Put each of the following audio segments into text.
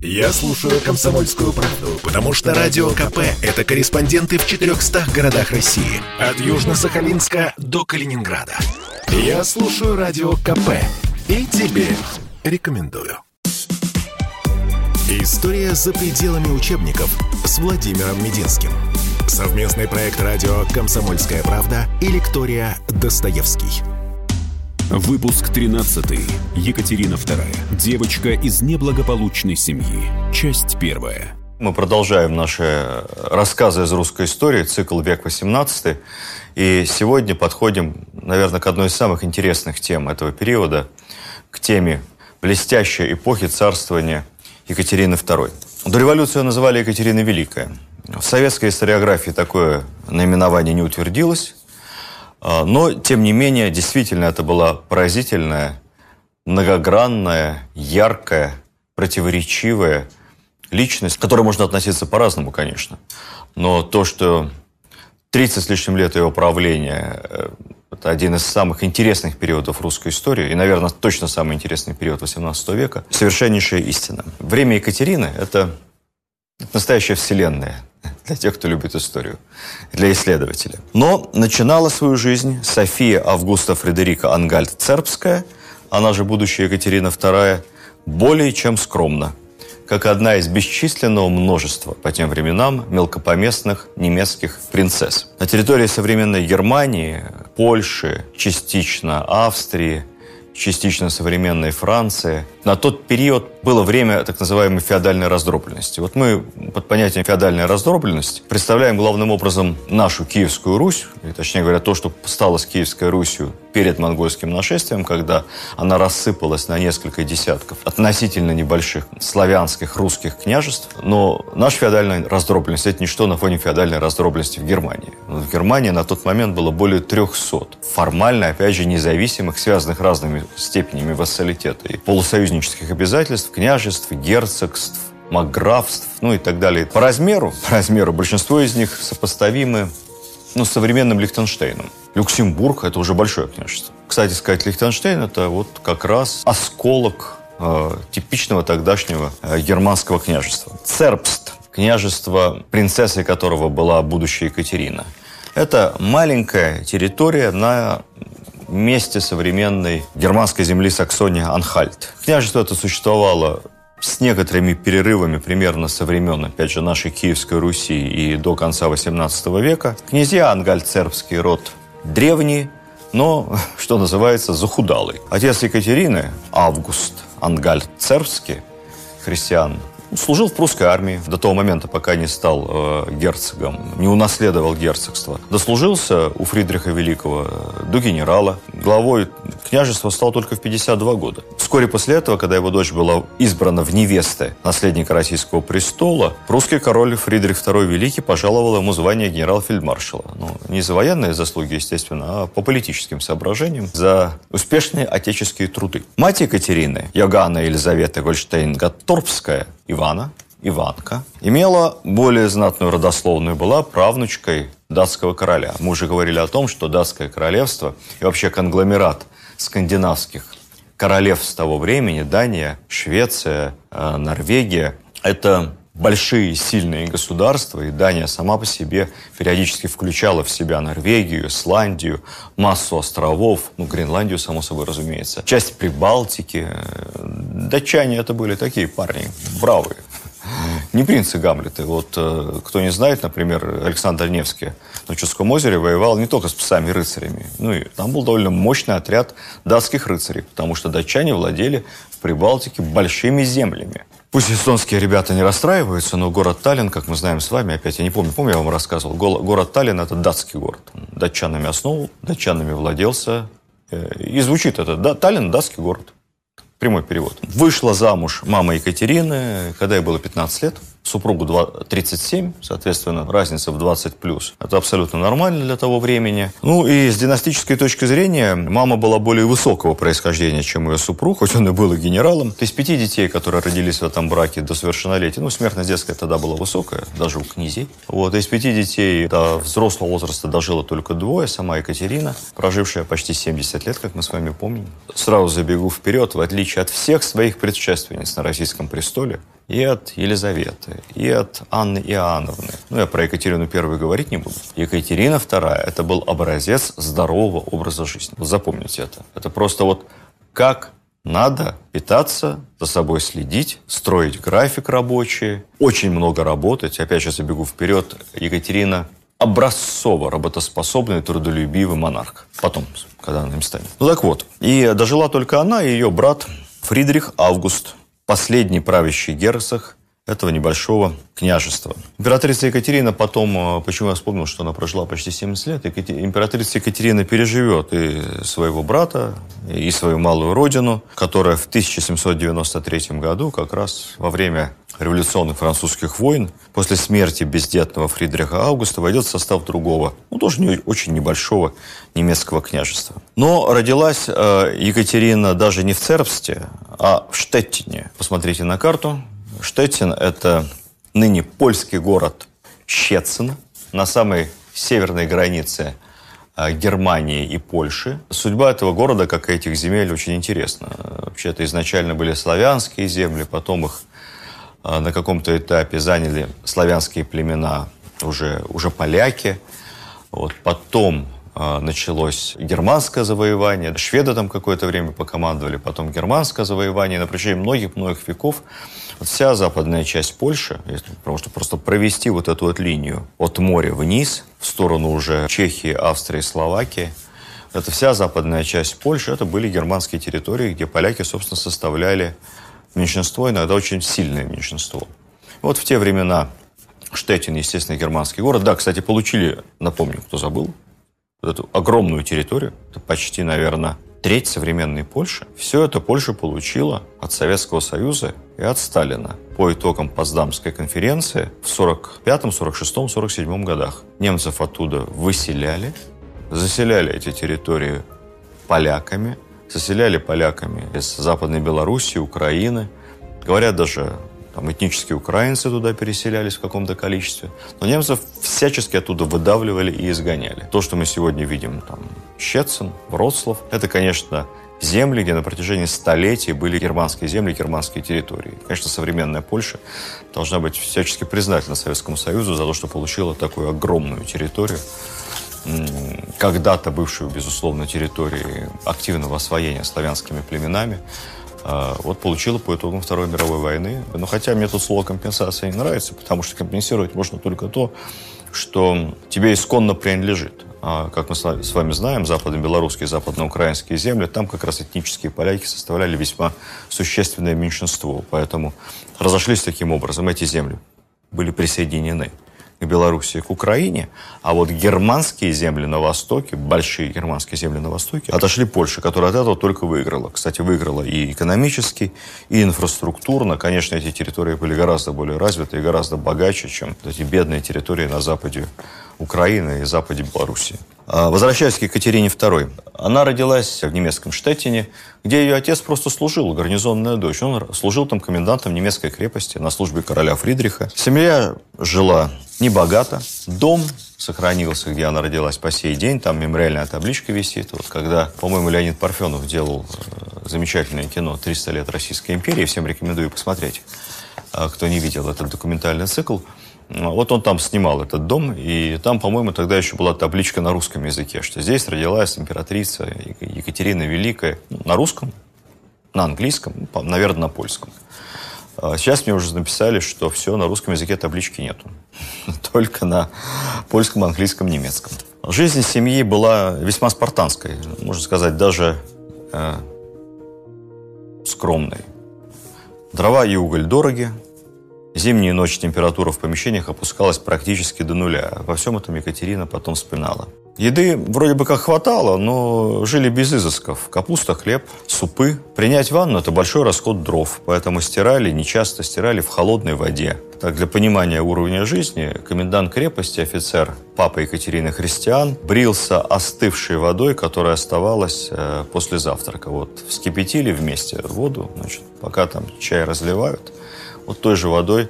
Я слушаю «Комсомольскую правду», потому что «Радио КП» — это корреспонденты в 400 городах России. От Южно-Сахалинска до Калининграда. Я слушаю «Радио КП» и тебе рекомендую. История за пределами учебников с Владимиром Мединским. Совместный проект радио «Комсомольская правда» и лектория «Достоевский». Выпуск 13. Екатерина II. Девочка из неблагополучной семьи. Часть первая. Мы продолжаем наши рассказы из русской истории, цикл «Век XVIII». И сегодня подходим, наверное, к одной из самых интересных тем этого периода, к теме блестящей эпохи царствования Екатерины II. До революции ее называли Екатерина Великая. В советской историографии такое наименование не утвердилось, но, тем не менее, действительно, это была поразительная, многогранная, яркая, противоречивая личность, к которой можно относиться по-разному, конечно. Но то, что 30 с лишним лет ее правления э, – это один из самых интересных периодов русской истории, и, наверное, точно самый интересный период XVIII века, совершеннейшая истина. Время Екатерины – это настоящая вселенная, для тех, кто любит историю, для исследователя. Но начинала свою жизнь София Августа Фредерика Ангальд-Цербская, она же будущая Екатерина II, более чем скромно, как одна из бесчисленного множества по тем временам мелкопоместных немецких принцесс. На территории современной Германии, Польши, частично Австрии – частично современной Франции. На тот период было время так называемой феодальной раздробленности. Вот мы под понятием феодальная раздробленность представляем главным образом нашу Киевскую Русь, и, точнее говоря, то, что стало с Киевской Русью перед монгольским нашествием, когда она рассыпалась на несколько десятков относительно небольших славянских русских княжеств. Но наша феодальная раздробленность – это ничто на фоне феодальной раздробленности в Германии. В Германии на тот момент было более 300 формально, опять же, независимых, связанных разными степенями вассалитета и полусоюзнических обязательств, княжеств, герцогств, маграфств, ну и так далее. По размеру, по размеру большинство из них сопоставимы ну, с современным Лихтенштейном. Люксембург – это уже большое княжество. Кстати сказать, Лихтенштейн – это вот как раз осколок э, типичного тогдашнего э, германского княжества. Цербст – княжество, принцессой которого была будущая Екатерина. Это маленькая территория на месте современной германской земли Саксония-Анхальт. Княжество это существовало с некоторыми перерывами примерно со времен, опять же, нашей Киевской Руси и до конца XVIII века. Князья ангальцербский род древний, но, что называется, захудалый. Отец Екатерины, Август Ангальцербский, христиан, Служил в прусской армии до того момента, пока не стал э, герцогом, не унаследовал герцогство. Дослужился у Фридриха Великого э, до генерала. Главой княжества стал только в 52 года. Вскоре после этого, когда его дочь была избрана в невесты наследника российского престола, прусский король Фридрих II Великий пожаловал ему звание генерал-фельдмаршала. Ну, не за военные заслуги, естественно, а по политическим соображениям, за успешные отеческие труды. Мать Екатерины, Йоганна Елизавета Гольштейн-Гатторпская, Ивана, Иванка, имела более знатную родословную, была правнучкой датского короля. Мы уже говорили о том, что датское королевство и вообще конгломерат скандинавских королевств того времени, Дания, Швеция, э, Норвегия, это большие сильные государства, и Дания сама по себе периодически включала в себя Норвегию, Исландию, массу островов, ну, Гренландию, само собой, разумеется, часть Прибалтики. Датчане это были такие парни, бравые. Не принцы Гамлеты. Вот э, кто не знает, например, Александр Невский на Чудском озере воевал не только с псами-рыцарями. Ну и там был довольно мощный отряд датских рыцарей, потому что датчане владели в Прибалтике большими землями. Пусть эстонские ребята не расстраиваются, но город Таллин, как мы знаем с вами, опять я не помню, помню, я вам рассказывал, город Таллин – это датский город. Датчанами основу, датчанами владелся. Э, и звучит это, Таллин – датский город. Прямой перевод. Вышла замуж мама Екатерины, когда ей было 15 лет супругу 37, соответственно, разница в 20 плюс. Это абсолютно нормально для того времени. Ну и с династической точки зрения, мама была более высокого происхождения, чем ее супруг, хоть он и был и генералом. Есть пяти детей, которые родились в этом браке до совершеннолетия, ну, смертность детская тогда была высокая, даже у князей. Вот, из пяти детей до взрослого возраста дожило только двое, сама Екатерина, прожившая почти 70 лет, как мы с вами помним. Сразу забегу вперед, в отличие от всех своих предшественниц на российском престоле, и от Елизаветы, и от Анны Иоанновны. Ну, я про Екатерину Первую говорить не буду. Екатерина Вторая – это был образец здорового образа жизни. Вот запомните это. Это просто вот как надо питаться, за собой следить, строить график рабочий, очень много работать. Опять же, забегу вперед. Екатерина образцово работоспособный, трудолюбивый монарх. Потом, когда она им станет. Ну так вот. И дожила только она и ее брат Фридрих Август, последний правящий герцог этого небольшого княжества. Императрица Екатерина потом, э, почему я вспомнил, что она прожила почти 70 лет, императрица Екатерина переживет и своего брата, и свою малую родину, которая в 1793 году, как раз во время революционных французских войн, после смерти бездетного Фридриха Августа, войдет в состав другого, ну, тоже не, очень небольшого немецкого княжества. Но родилась э, Екатерина даже не в Цербсте, а в Штеттине. Посмотрите на карту, Штеттин – это ныне польский город Щецин на самой северной границе а, Германии и Польши. Судьба этого города, как и этих земель, очень интересна. Вообще, это изначально были славянские земли, потом их а, на каком-то этапе заняли славянские племена, уже, уже поляки. Вот. Потом началось германское завоевание. Шведы там какое-то время покомандовали, потом германское завоевание. На протяжении многих-многих веков вот вся западная часть Польши, потому что просто провести вот эту вот линию от моря вниз, в сторону уже Чехии, Австрии, Словакии, это вся западная часть Польши, это были германские территории, где поляки, собственно, составляли меньшинство, иногда очень сильное меньшинство. Вот в те времена Штеттин, естественно, германский город. Да, кстати, получили, напомню, кто забыл, эту огромную территорию. Это почти, наверное, треть современной Польши. Все это Польша получила от Советского Союза и от Сталина по итогам Потсдамской конференции в 45, 46, 47 годах. Немцев оттуда выселяли, заселяли эти территории поляками, заселяли поляками из Западной Белоруссии, Украины. Говорят, даже там этнические украинцы туда переселялись в каком-то количестве. Но немцев всячески оттуда выдавливали и изгоняли. То, что мы сегодня видим, там, Щецин, Вроцлав, это, конечно, земли, где на протяжении столетий были германские земли, германские территории. Конечно, современная Польша должна быть всячески признательна Советскому Союзу за то, что получила такую огромную территорию, когда-то бывшую, безусловно, территорией активного освоения славянскими племенами, вот получила по итогам Второй мировой войны. Но хотя мне тут слово компенсация не нравится, потому что компенсировать можно только то, что тебе исконно принадлежит. А, как мы с вами знаем, западно-белорусские, западно-украинские земли, там как раз этнические поляки составляли весьма существенное меньшинство. Поэтому разошлись таким образом эти земли, были присоединены к Белоруссии, к Украине, а вот германские земли на Востоке, большие германские земли на Востоке, отошли Польше, которая от этого только выиграла. Кстати, выиграла и экономически, и инфраструктурно. Конечно, эти территории были гораздо более развиты и гораздо богаче, чем эти бедные территории на западе Украины и западе Белоруссии. А, возвращаясь к Екатерине II. Она родилась в немецком Штеттине, где ее отец просто служил, гарнизонная дочь. Он служил там комендантом немецкой крепости на службе короля Фридриха. Семья жила небогато. Дом сохранился, где она родилась по сей день. Там мемориальная табличка висит. Вот когда, по-моему, Леонид Парфенов делал э, замечательное кино «300 лет Российской империи», всем рекомендую посмотреть, а, кто не видел этот документальный цикл. Вот он там снимал этот дом, и там, по-моему, тогда еще была табличка на русском языке, что здесь родилась императрица Екатерина Великая ну, на русском, на английском, наверное, на польском. А сейчас мне уже написали, что все, на русском языке таблички нету. Только на польском, английском, немецком. Жизнь семьи была весьма спартанской, можно сказать, даже э, скромной. Дрова и уголь дороги, Зимние ночи температура в помещениях опускалась практически до нуля. Во всем этом Екатерина потом вспоминала. Еды вроде бы как хватало, но жили без изысков. Капуста, хлеб, супы. Принять ванну – это большой расход дров, поэтому стирали, нечасто стирали в холодной воде. Так, для понимания уровня жизни, комендант крепости, офицер, папа Екатерины Христиан, брился остывшей водой, которая оставалась э, после завтрака. Вот вскипятили вместе воду, значит, пока там чай разливают, вот той же водой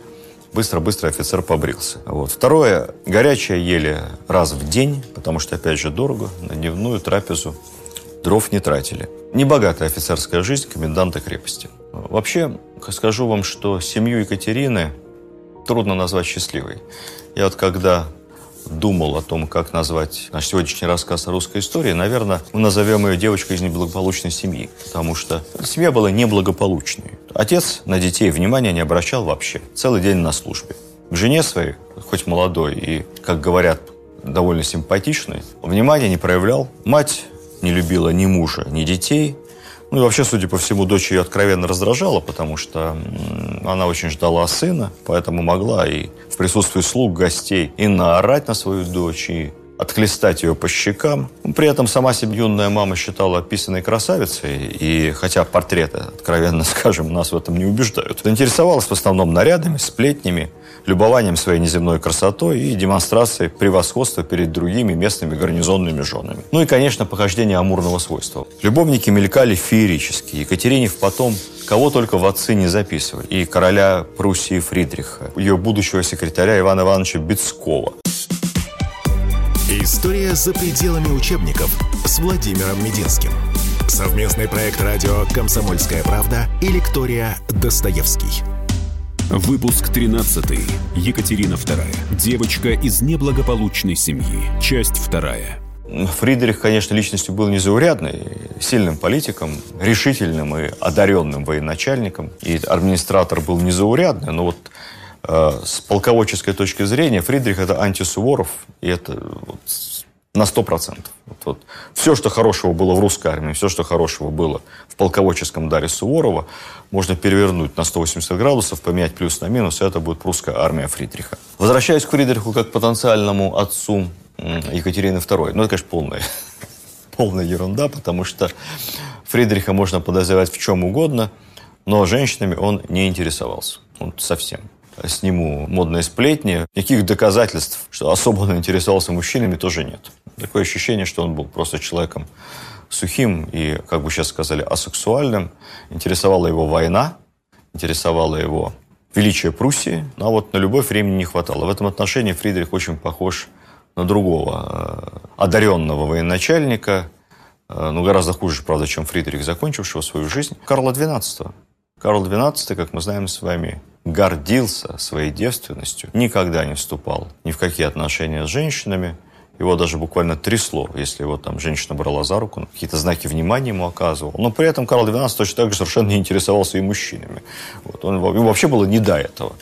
быстро-быстро офицер побрился. Вот. Второе, горячее ели раз в день, потому что, опять же, дорого, на дневную трапезу дров не тратили. Небогатая офицерская жизнь коменданта крепости. Вообще, скажу вам, что семью Екатерины трудно назвать счастливой. Я вот когда думал о том, как назвать наш сегодняшний рассказ о русской истории, наверное, мы назовем ее девочкой из неблагополучной семьи, потому что семья была неблагополучной. Отец на детей внимания не обращал вообще, целый день на службе. К жене своей, хоть молодой и, как говорят, довольно симпатичной, внимания не проявлял. Мать не любила ни мужа, ни детей. Ну и вообще, судя по всему, дочь ее откровенно раздражала, потому что она очень ждала сына, поэтому могла и в присутствии слуг, гостей и наорать на свою дочь, и отхлестать ее по щекам. При этом сама себе мама считала описанной красавицей, и хотя портреты, откровенно скажем, нас в этом не убеждают, интересовалась в основном нарядами, сплетнями, любованием своей неземной красотой и демонстрацией превосходства перед другими местными гарнизонными женами. Ну и, конечно, похождение амурного свойства. Любовники мелькали феерически. Екатерине в потом кого только в отцы не записывали. И короля Пруссии Фридриха, ее будущего секретаря Ивана Ивановича Бецкова. История за пределами учебников с Владимиром Мединским. Совместный проект радио «Комсомольская правда» и лектория «Достоевский». Выпуск 13. Екатерина II. Девочка из неблагополучной семьи. Часть 2. Фридрих, конечно, личностью был незаурядной, сильным политиком, решительным и одаренным военачальником. И администратор был незаурядный, но вот с полководческой точки зрения Фридрих это антисуворов, и это вот, на 100%. Вот, вот. Все, что хорошего было в русской армии, все, что хорошего было в полководческом даре Суворова, можно перевернуть на 180 градусов, поменять плюс на минус, и это будет прусская армия Фридриха. Возвращаясь к Фридриху как потенциальному отцу Екатерины II, ну, это, конечно, полная, полная ерунда, потому что Фридриха можно подозревать в чем угодно, но женщинами он не интересовался. Он совсем сниму модные сплетни. Никаких доказательств, что особо он интересовался мужчинами, тоже нет. Такое ощущение, что он был просто человеком сухим и, как бы сейчас сказали, асексуальным. Интересовала его война, интересовала его величие Пруссии, а вот на любовь времени не хватало. В этом отношении Фридрих очень похож на другого э, одаренного военачальника, э, ну, гораздо хуже, правда, чем Фридрих, закончившего свою жизнь, Карла XII. Карл XII, как мы знаем с вами, гордился своей девственностью, никогда не вступал ни в какие отношения с женщинами, его даже буквально трясло, если его там женщина брала за руку, какие-то знаки внимания ему оказывал. Но при этом Карл XII точно так же совершенно не интересовался и мужчинами. Вот. Он, ему вообще было не до этого.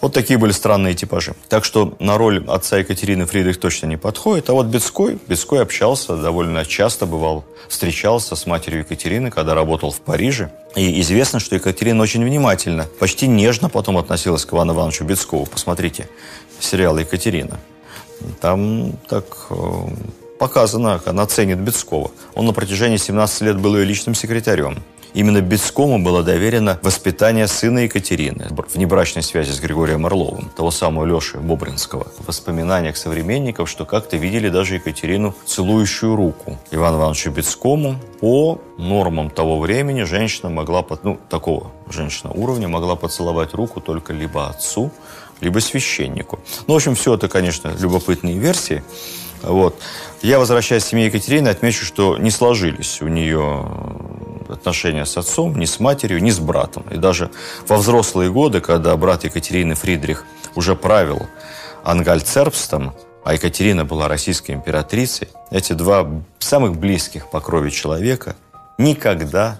Вот такие были странные типажи. Так что на роль отца Екатерины Фридрих точно не подходит. А вот Бецкой, Бецкой общался довольно часто, бывал, встречался с матерью Екатерины, когда работал в Париже. И известно, что Екатерина очень внимательно, почти нежно потом относилась к Ивану Ивановичу Бецкову. Посмотрите сериал «Екатерина». Там так э, показано, как она ценит Бецкова. Он на протяжении 17 лет был ее личным секретарем. Именно Бецкому было доверено воспитание сына Екатерины в небрачной связи с Григорием Орловым, того самого Леши Бобринского. В воспоминаниях современников, что как-то видели даже Екатерину целующую руку Ивану Ивановичу Бецкому. По нормам того времени женщина могла, ну, такого женщина уровня могла поцеловать руку только либо отцу, либо священнику. Ну, в общем, все это, конечно, любопытные версии. Вот. Я, возвращаясь к семье Екатерины, отмечу, что не сложились у нее отношения с отцом, ни с матерью, ни с братом. И даже во взрослые годы, когда брат Екатерины Фридрих уже правил Ангальцербстом, а Екатерина была российской императрицей, эти два самых близких по крови человека никогда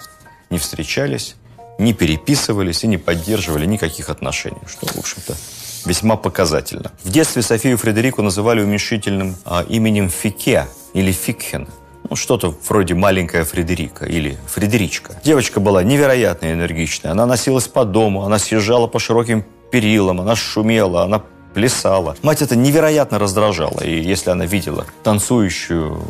не встречались, не переписывались и не поддерживали никаких отношений, что, в общем-то, весьма показательно. В детстве Софию Фредерику называли уменьшительным а, именем Фике или Фикхен. Ну, что-то вроде маленькая Фредерика или Фредеричка. Девочка была невероятно энергичная. Она носилась по дому, она съезжала по широким перилам, она шумела, она плясала. Мать это невероятно раздражала. И если она видела танцующую,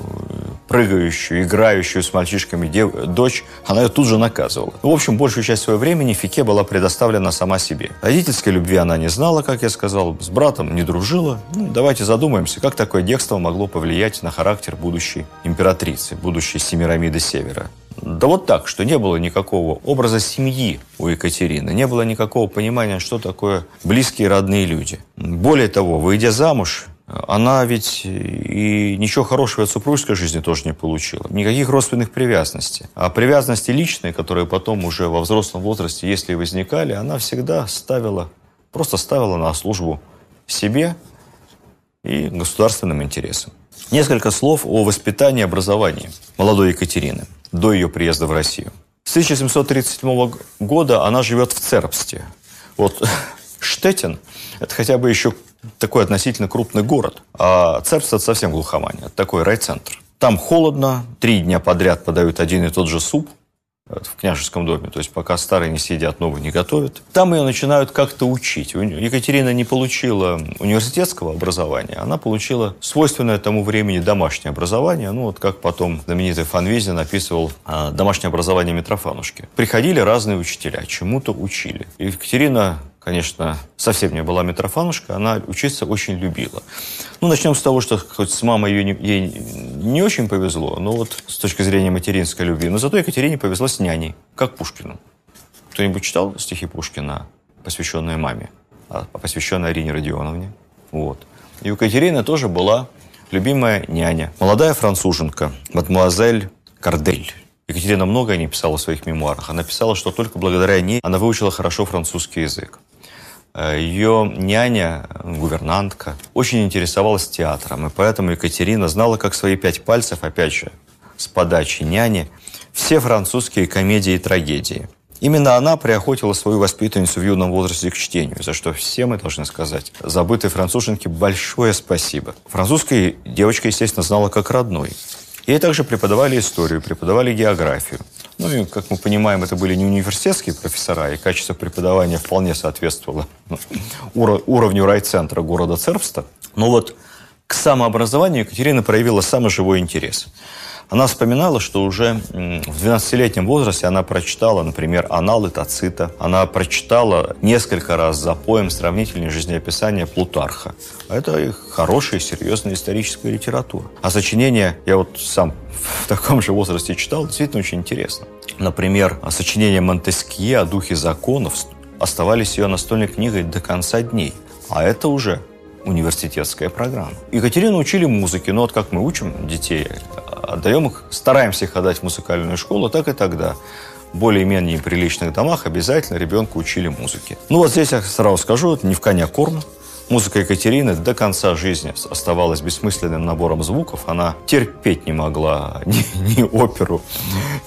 прыгающую, играющую с мальчишками дев... дочь, она ее тут же наказывала. В общем, большую часть своего времени Фике была предоставлена сама себе. Родительской любви она не знала, как я сказал, с братом не дружила. Ну, давайте задумаемся, как такое детство могло повлиять на характер будущей императрицы, будущей Семирамиды Севера. Да вот так, что не было никакого образа семьи у Екатерины, не было никакого понимания, что такое близкие родные люди. Более того, выйдя замуж, она ведь и ничего хорошего от супружеской жизни тоже не получила. Никаких родственных привязанностей. А привязанности личные, которые потом уже во взрослом возрасте, если и возникали, она всегда ставила, просто ставила на службу себе и государственным интересам. Несколько слов о воспитании и образовании молодой Екатерины до ее приезда в Россию. С 1737 года она живет в Цербсте. Вот Штетин – это хотя бы еще такой относительно крупный город. А Цербст – это совсем глухомания. Это такой райцентр. Там холодно, три дня подряд подают один и тот же суп – в княжеском доме, то есть пока старые не съедят, новые не готовят. Там ее начинают как-то учить. Екатерина не получила университетского образования, она получила свойственное тому времени домашнее образование, ну вот как потом знаменитый Фанвизин описывал а, домашнее образование Митрофанушки. Приходили разные учителя, чему-то учили. Екатерина конечно, совсем не была Митрофанушка, она учиться очень любила. Ну, начнем с того, что хоть с мамой ее не, ей не очень повезло, но вот с точки зрения материнской любви. Но зато Екатерине повезло с няней, как Пушкину. Кто-нибудь читал стихи Пушкина, посвященные маме, а посвященные Арине Родионовне? Вот. И у Екатерины тоже была любимая няня, молодая француженка, мадемуазель Кардель. Екатерина многое не писала в своих мемуарах. Она писала, что только благодаря ней она выучила хорошо французский язык. Ее няня, гувернантка, очень интересовалась театром, и поэтому Екатерина знала, как свои пять пальцев, опять же, с подачи няни, все французские комедии и трагедии. Именно она приохотила свою воспитанницу в юном возрасте к чтению, за что все мы должны сказать забытой француженке большое спасибо. Французская девочка, естественно, знала как родной. Ей также преподавали историю, преподавали географию. Ну и, как мы понимаем, это были не университетские профессора, и качество преподавания вполне соответствовало ну, уровню райцентра города Цербста. Но вот к самообразованию Екатерина проявила самый живой интерес – она вспоминала, что уже в 12-летнем возрасте она прочитала, например, «Аналы Тацита». Она прочитала несколько раз за поем сравнительное жизнеописание Плутарха. Это хорошая, серьезная историческая литература. А сочинение, я вот сам в таком же возрасте читал, действительно очень интересно. Например, сочинение Монтескье о духе законов оставались ее настольной книгой до конца дней. А это уже университетская программа. Екатерину учили музыке, но вот как мы учим детей, отдаем их, стараемся их отдать в музыкальную школу, так и тогда в более-менее приличных домах обязательно ребенку учили музыке. Ну вот здесь я сразу скажу, это не в коня корм. Музыка Екатерины до конца жизни оставалась бессмысленным набором звуков. Она терпеть не могла ни, ни оперу,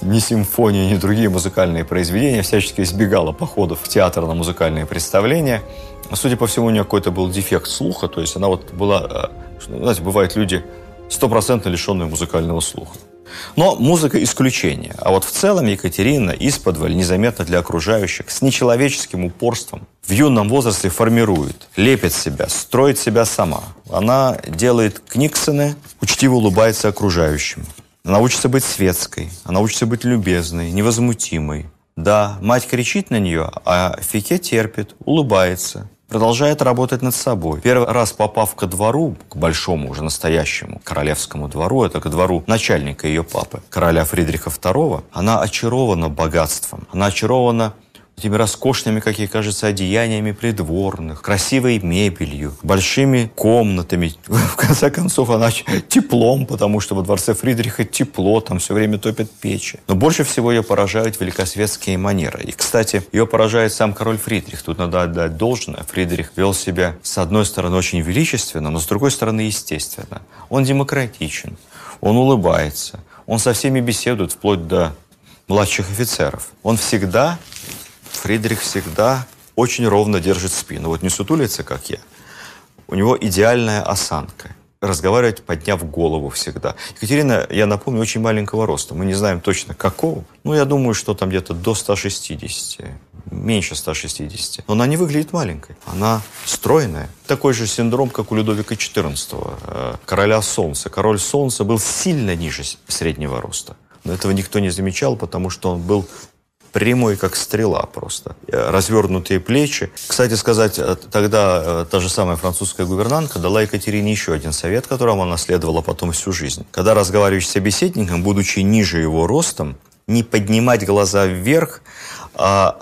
ни симфонии, ни другие музыкальные произведения. Всячески избегала походов в театр на музыкальные представления. Судя по всему, у нее какой-то был дефект слуха. То есть она вот была... Э, знаете, бывают люди стопроцентно лишенные музыкального слуха. Но музыка исключение. А вот в целом Екатерина исподволь, незаметно для окружающих, с нечеловеческим упорством в юном возрасте формирует, лепит себя, строит себя сама. Она делает книксоны, учтиво улыбается окружающим. Она учится быть светской, она учится быть любезной, невозмутимой. Да, мать кричит на нее, а Фике терпит, улыбается, продолжает работать над собой. Первый раз попав ко двору, к большому уже настоящему королевскому двору, это к двору начальника ее папы, короля Фридриха II, она очарована богатством, она очарована этими роскошными, как ей кажется, одеяниями придворных, красивой мебелью, большими комнатами. В конце концов, она теплом, потому что во дворце Фридриха тепло, там все время топят печи. Но больше всего ее поражают великосветские манеры. И, кстати, ее поражает сам король Фридрих. Тут надо отдать должное. Фридрих вел себя, с одной стороны, очень величественно, но с другой стороны, естественно. Он демократичен, он улыбается, он со всеми беседует, вплоть до младших офицеров. Он всегда Фридрих всегда очень ровно держит спину. Вот не сутулится, как я. У него идеальная осанка. Разговаривать, подняв голову всегда. Екатерина, я напомню, очень маленького роста. Мы не знаем точно какого. Ну, я думаю, что там где-то до 160. Меньше 160. Но она не выглядит маленькой. Она стройная. Такой же синдром, как у Людовика XIV, э, короля Солнца. Король Солнца был сильно ниже среднего роста. Но этого никто не замечал, потому что он был прямой, как стрела просто. Э, развернутые плечи. Кстати сказать, э, тогда э, та же самая французская гувернантка дала Екатерине еще один совет, которому она следовала потом всю жизнь. Когда разговариваешь с собеседником, будучи ниже его ростом, не поднимать глаза вверх, а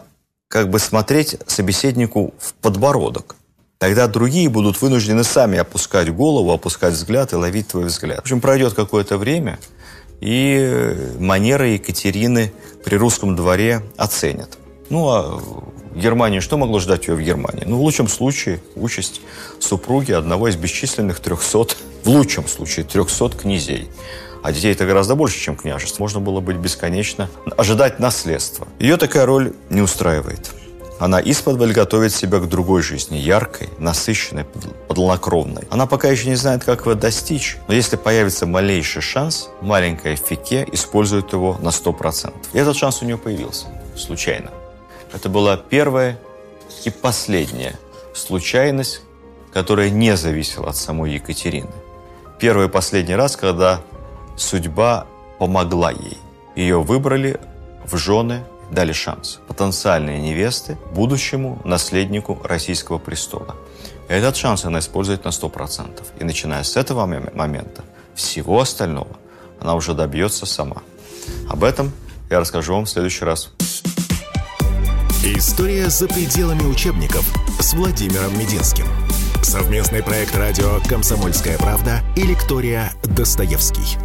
как бы смотреть собеседнику в подбородок тогда другие будут вынуждены сами опускать голову, опускать взгляд и ловить твой взгляд. В общем, пройдет какое-то время, и манеры Екатерины при русском дворе оценят. Ну, а Германии, что могло ждать ее в Германии? Ну, в лучшем случае, участь супруги одного из бесчисленных трехсот, в лучшем случае, трехсот князей. А детей это гораздо больше, чем княжество. Можно было быть бесконечно, ожидать наследства. Ее такая роль не устраивает. Она исподволь готовит себя к другой жизни, яркой, насыщенной, подлокровной. Она пока еще не знает, как его достичь, но если появится малейший шанс, маленькая Фике использует его на 100%. И этот шанс у нее появился, случайно. Это была первая и последняя случайность, которая не зависела от самой Екатерины. Первый и последний раз, когда судьба помогла ей. Ее выбрали в жены дали шанс потенциальные невесты будущему наследнику российского престола. Этот шанс она использует на 100%. И начиная с этого момента, всего остального она уже добьется сама. Об этом я расскажу вам в следующий раз. История за пределами учебников с Владимиром Мединским. Совместный проект радио «Комсомольская правда» и лектория «Достоевский».